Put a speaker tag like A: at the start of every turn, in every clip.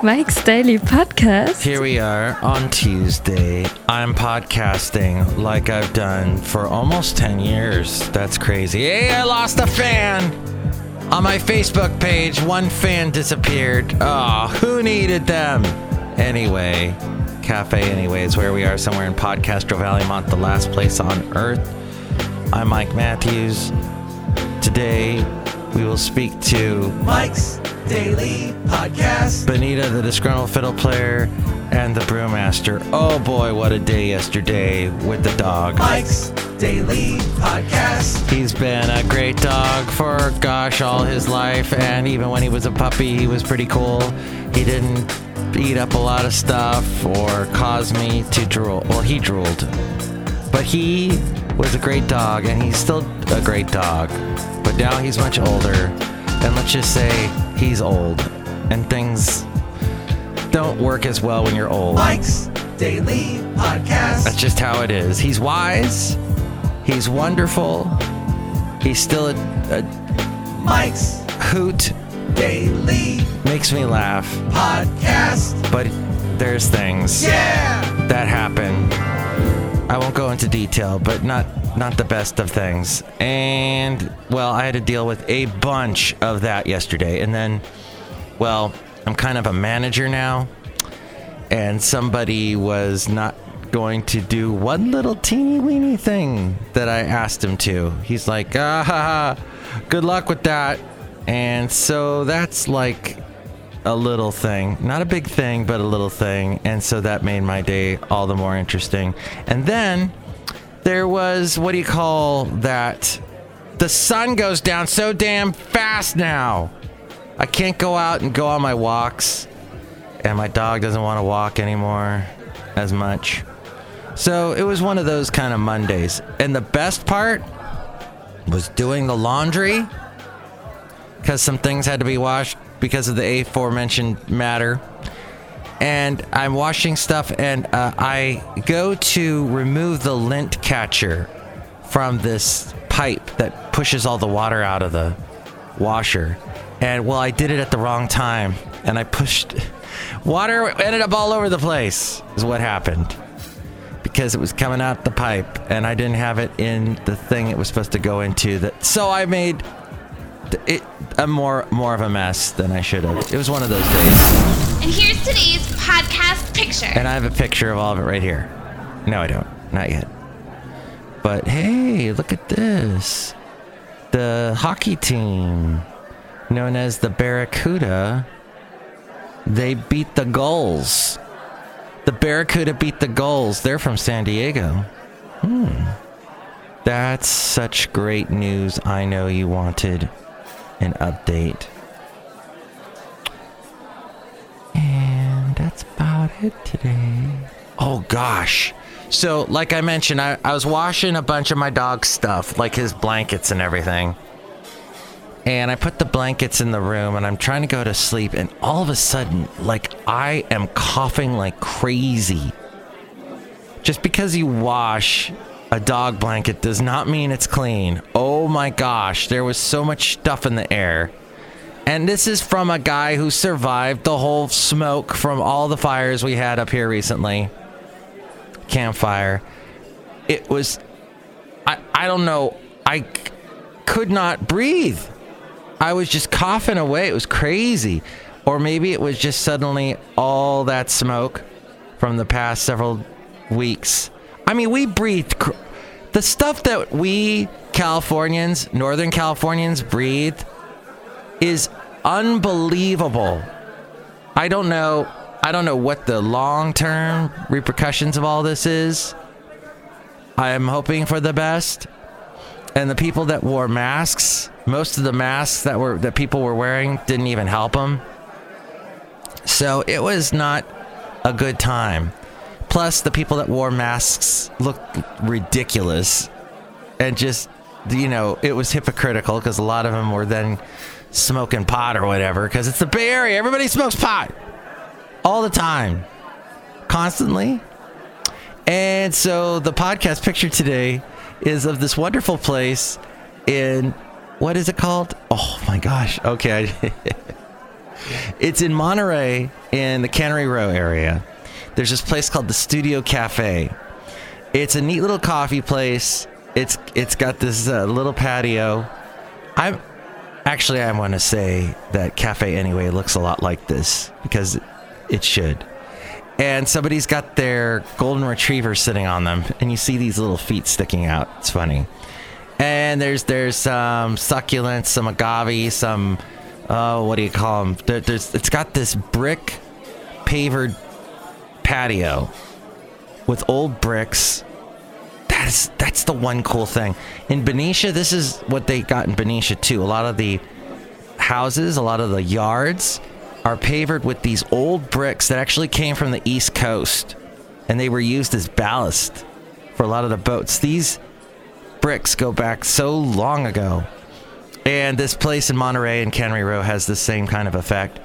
A: Mike's Daily Podcast.
B: Here we are on Tuesday. I'm podcasting like I've done for almost 10 years. That's crazy. Hey, I lost a fan! On my Facebook page, one fan disappeared. Oh, who needed them? Anyway, Cafe Anyways, where we are somewhere in Podcastro Valley, Mont, the last place on earth. I'm Mike Matthews. Today, we will speak to
C: Mike's Daily Podcast.
B: Benita, the disgruntled fiddle player, and the brewmaster. Oh boy, what a day yesterday with the dog.
C: Mike's Daily Podcast.
B: He's been a great dog for, gosh, all his life, and even when he was a puppy, he was pretty cool. He didn't eat up a lot of stuff or cause me to drool. Well, he drooled. But he was a great dog, and he's still a great dog. But now he's much older, and let's just say he's old, and things don't work as well when you're old.
C: Mike's Daily Podcast.
B: That's just how it is. He's wise. He's wonderful. He's still a, a
C: Mike's
B: hoot.
C: Daily
B: Makes me laugh.
C: Podcast.
B: But there's things
C: Yeah.
B: that happen. I won't go into detail, but not not the best of things. And well, I had to deal with a bunch of that yesterday. And then well, I'm kind of a manager now. And somebody was not going to do one little teeny weeny thing that I asked him to. He's like, ah, ha, ha, good luck with that. And so that's like a little thing. Not a big thing, but a little thing. And so that made my day all the more interesting. And then there was, what do you call that? The sun goes down so damn fast now. I can't go out and go on my walks. And my dog doesn't want to walk anymore as much. So it was one of those kind of Mondays. And the best part was doing the laundry because some things had to be washed because of the aforementioned matter. And I'm washing stuff, and uh, I go to remove the lint catcher from this pipe that pushes all the water out of the washer. And well, I did it at the wrong time, and I pushed water ended up all over the place. Is what happened because it was coming out the pipe, and I didn't have it in the thing it was supposed to go into. That so I made it a more more of a mess than I should have. It was one of those days.
D: And here's today's podcast picture.
B: And I have a picture of all of it right here. No, I don't. Not yet. But hey, look at this. The hockey team, known as the Barracuda, they beat the Gulls. The Barracuda beat the Gulls. They're from San Diego. Hmm. That's such great news. I know you wanted an update. And that's about it today. Oh gosh. So, like I mentioned, I, I was washing a bunch of my dog's stuff, like his blankets and everything. And I put the blankets in the room and I'm trying to go to sleep. And all of a sudden, like I am coughing like crazy. Just because you wash a dog blanket does not mean it's clean. Oh my gosh, there was so much stuff in the air. And this is from a guy who survived the whole smoke from all the fires we had up here recently. Campfire. It was I I don't know. I c- could not breathe. I was just coughing away. It was crazy. Or maybe it was just suddenly all that smoke from the past several weeks. I mean, we breathe cr- the stuff that we Californians, Northern Californians breathe is unbelievable. I don't know I don't know what the long-term repercussions of all this is. I am hoping for the best. And the people that wore masks, most of the masks that were that people were wearing didn't even help them. So it was not a good time. Plus, the people that wore masks looked ridiculous, and just you know it was hypocritical because a lot of them were then smoking pot or whatever. Because it's the Bay Area, everybody smokes pot all the time, constantly. And so the podcast picture today is of this wonderful place in what is it called? Oh my gosh. Okay. It's in Monterey in the Cannery Row area. There's this place called the Studio Cafe. It's a neat little coffee place. It's it's got this uh, little patio. I'm actually I want to say that Cafe Anyway looks a lot like this because it should. And somebody's got their golden retriever sitting on them, and you see these little feet sticking out. It's funny. And there's there's some succulents, some agave, some oh what do you call them? There, there's it's got this brick pavered patio with old bricks. That's that's the one cool thing. In Benicia, this is what they got in Benicia too. A lot of the houses, a lot of the yards are pavered with these old bricks that actually came from the East Coast and they were used as ballast for a lot of the boats. These bricks go back so long ago. And this place in Monterey and Cannery Row has the same kind of effect.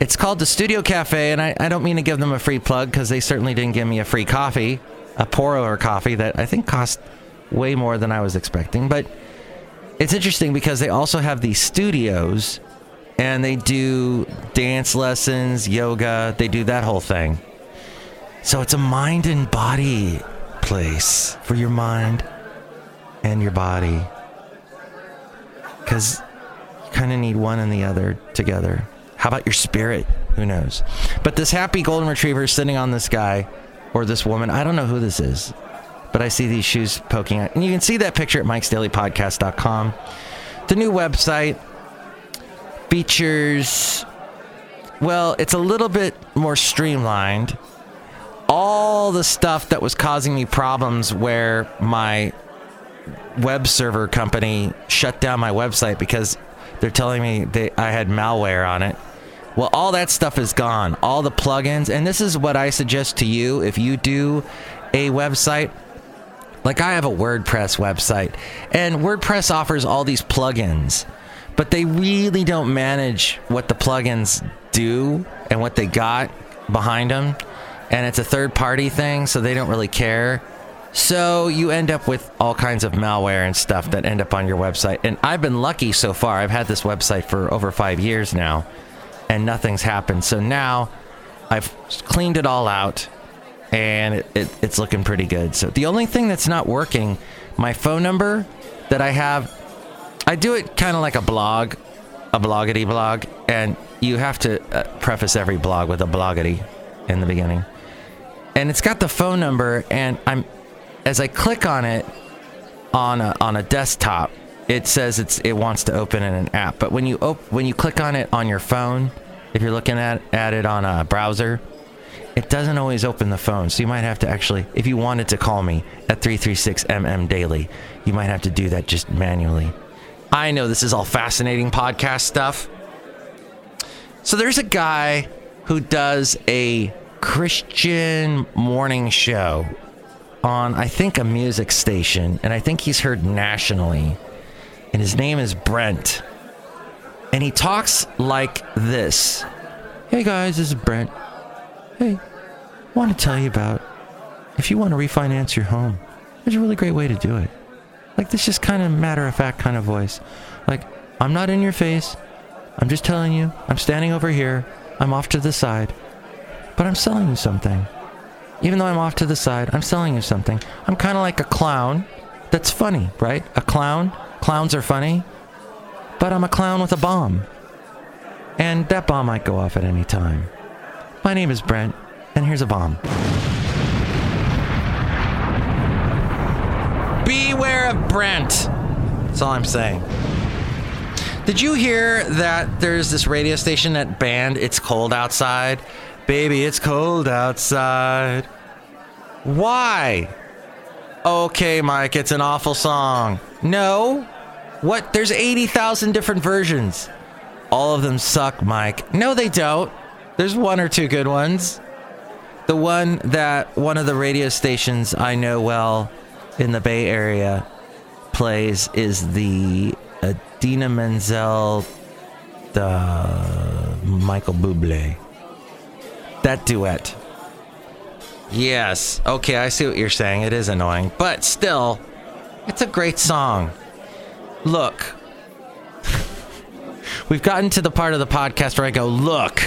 B: It's called the Studio Cafe, and I, I don't mean to give them a free plug because they certainly didn't give me a free coffee, a pour over coffee that I think cost way more than I was expecting. But it's interesting because they also have these studios and they do dance lessons, yoga, they do that whole thing. So it's a mind and body place for your mind and your body. Because you kind of need one and the other together. How about your spirit? Who knows? But this happy golden retriever sitting on this guy or this woman. I don't know who this is, but I see these shoes poking out. And you can see that picture at mikesdailypodcast.com. The new website features, well, it's a little bit more streamlined. All the stuff that was causing me problems where my web server company shut down my website because they're telling me they, I had malware on it. Well, all that stuff is gone. All the plugins. And this is what I suggest to you if you do a website. Like I have a WordPress website, and WordPress offers all these plugins, but they really don't manage what the plugins do and what they got behind them. And it's a third party thing, so they don't really care. So you end up with all kinds of malware and stuff that end up on your website. And I've been lucky so far. I've had this website for over five years now, and nothing's happened. So now I've cleaned it all out, and it, it, it's looking pretty good. So the only thing that's not working, my phone number that I have, I do it kind of like a blog, a bloggity blog, and you have to uh, preface every blog with a bloggity in the beginning. And it's got the phone number, and I'm as I click on it on a, on a desktop, it says it's it wants to open in an app. But when you op- when you click on it on your phone, if you're looking at at it on a browser, it doesn't always open the phone. So you might have to actually, if you wanted to call me at 336mm daily, you might have to do that just manually. I know this is all fascinating podcast stuff. So there's a guy who does a Christian morning show on, I think, a music station, and I think he's heard nationally. And his name is Brent. And he talks like this Hey guys, this is Brent. Hey, want to tell you about if you want to refinance your home, there's a really great way to do it. Like this just kind of matter of fact kind of voice. Like, I'm not in your face. I'm just telling you, I'm standing over here. I'm off to the side. But I'm selling you something. Even though I'm off to the side, I'm selling you something. I'm kind of like a clown that's funny, right? A clown. Clowns are funny. But I'm a clown with a bomb. And that bomb might go off at any time. My name is Brent, and here's a bomb. Beware of Brent. That's all I'm saying. Did you hear that there's this radio station that banned It's Cold Outside? Baby, it's cold outside. Why? Okay, Mike, it's an awful song. No. What? There's 80,000 different versions. All of them suck, Mike. No, they don't. There's one or two good ones. The one that one of the radio stations I know well in the Bay Area plays is the Idina Menzel, the Michael Bublé. That duet. Yes. Okay, I see what you're saying. It is annoying, but still, it's a great song. Look. We've gotten to the part of the podcast where I go, look.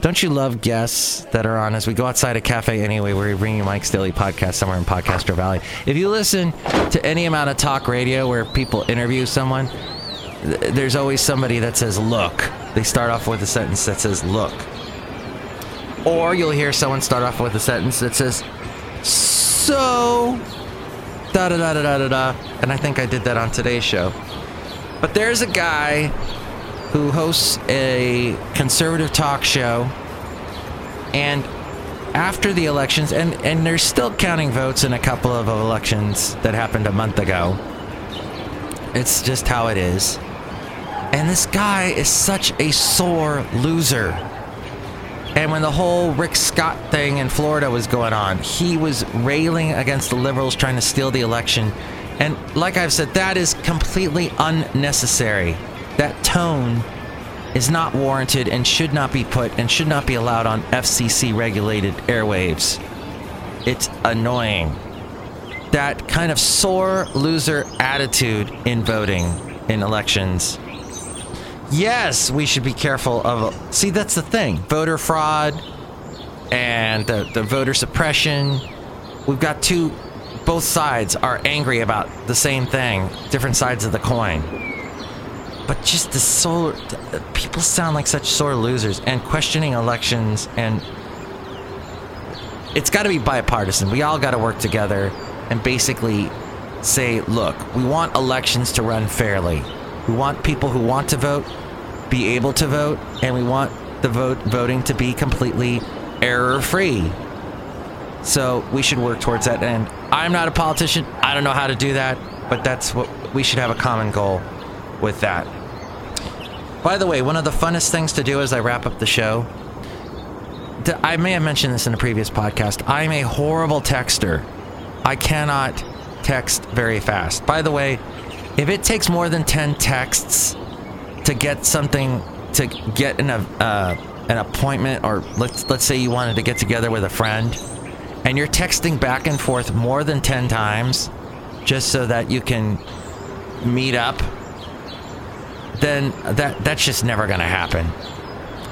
B: Don't you love guests that are on as we go outside a cafe anyway, where we bring you Mike's Daily Podcast somewhere in Podcaster Valley? If you listen to any amount of talk radio where people interview someone, th- there's always somebody that says, look. They start off with a sentence that says, look. Or you'll hear someone start off with a sentence that says, so. Da da da da da da. And I think I did that on today's show. But there's a guy who hosts a conservative talk show. And after the elections, and, and they're still counting votes in a couple of elections that happened a month ago. It's just how it is. And this guy is such a sore loser. And when the whole Rick Scott thing in Florida was going on, he was railing against the liberals trying to steal the election. And like I've said, that is completely unnecessary. That tone is not warranted and should not be put and should not be allowed on FCC regulated airwaves. It's annoying. That kind of sore loser attitude in voting in elections yes, we should be careful of. See, that's the thing voter fraud and the, the voter suppression. We've got two, both sides are angry about the same thing, different sides of the coin. But just the sore, people sound like such sore losers and questioning elections, and it's got to be bipartisan. We all got to work together and basically say, look, we want elections to run fairly. We want people who want to vote be able to vote, and we want the vote voting to be completely error free. So we should work towards that. And I'm not a politician. I don't know how to do that, but that's what we should have a common goal with that. By the way, one of the funnest things to do as I wrap up the show, I may have mentioned this in a previous podcast. I'm a horrible texter. I cannot text very fast. By the way, if it takes more than 10 texts to get something to get an uh, an appointment or let's let's say you wanted to get together with a friend and you're texting back and forth more than 10 times just so that you can meet up then that that's just never going to happen.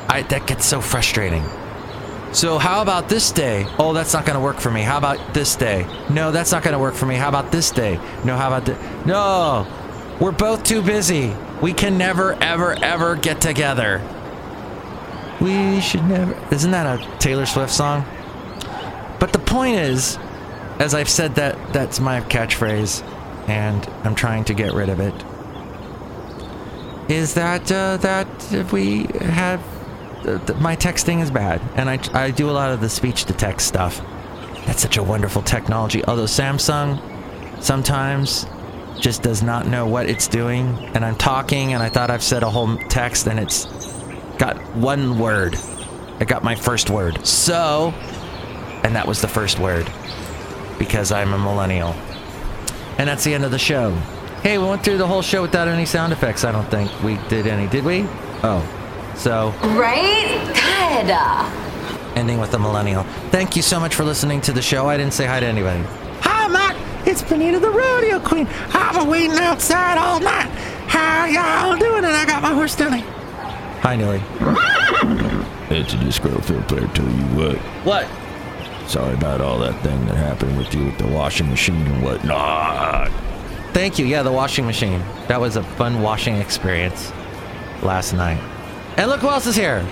B: I that gets so frustrating. So how about this day? Oh, that's not to work for me. How about this day? No, that's not to work for me. How about this day? No, how about this? No. We're both too busy. We can never ever ever get together. We should never Isn't that a Taylor Swift song? But the point is, as I've said that that's my catchphrase and I'm trying to get rid of it. Is that uh, that we have uh, th- my texting is bad, and I, I do a lot of the speech to text stuff. That's such a wonderful technology. Although Samsung sometimes just does not know what it's doing, and I'm talking, and I thought I've said a whole text, and it's got one word. I got my first word. So, and that was the first word because I'm a millennial. And that's the end of the show. Hey, we went through the whole show without any sound effects. I don't think we did any, did we? Oh, so
E: Right? Good.
B: ending with a millennial. Thank you so much for listening to the show. I didn't say hi to anybody. Hi, Matt. It's Benita the Rodeo Queen. I've been waiting outside all night. How y'all doing? And I got my horse Nelly. Hi, Nelly.
F: It's just Growfield player tell you what.
B: What?
F: Sorry about all that thing that happened with you with the washing machine and whatnot.
B: Thank you. Yeah, the washing machine. That was a fun washing experience last night. And look who else is here.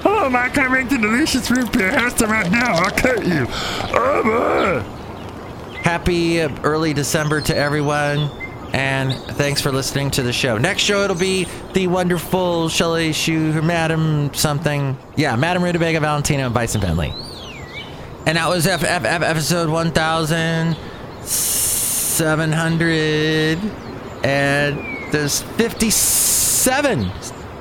F: Hello, Mike. I make the delicious root beer. Some right now. I'll cut you. Oh,
B: Happy uh, early December to everyone. And thanks for listening to the show. Next show, it'll be the wonderful Shelley Shu, Madam something. Yeah, Madam Rutabaga Valentino and Bison Bentley. And that was F- F- F- episode 1700 and there's 57.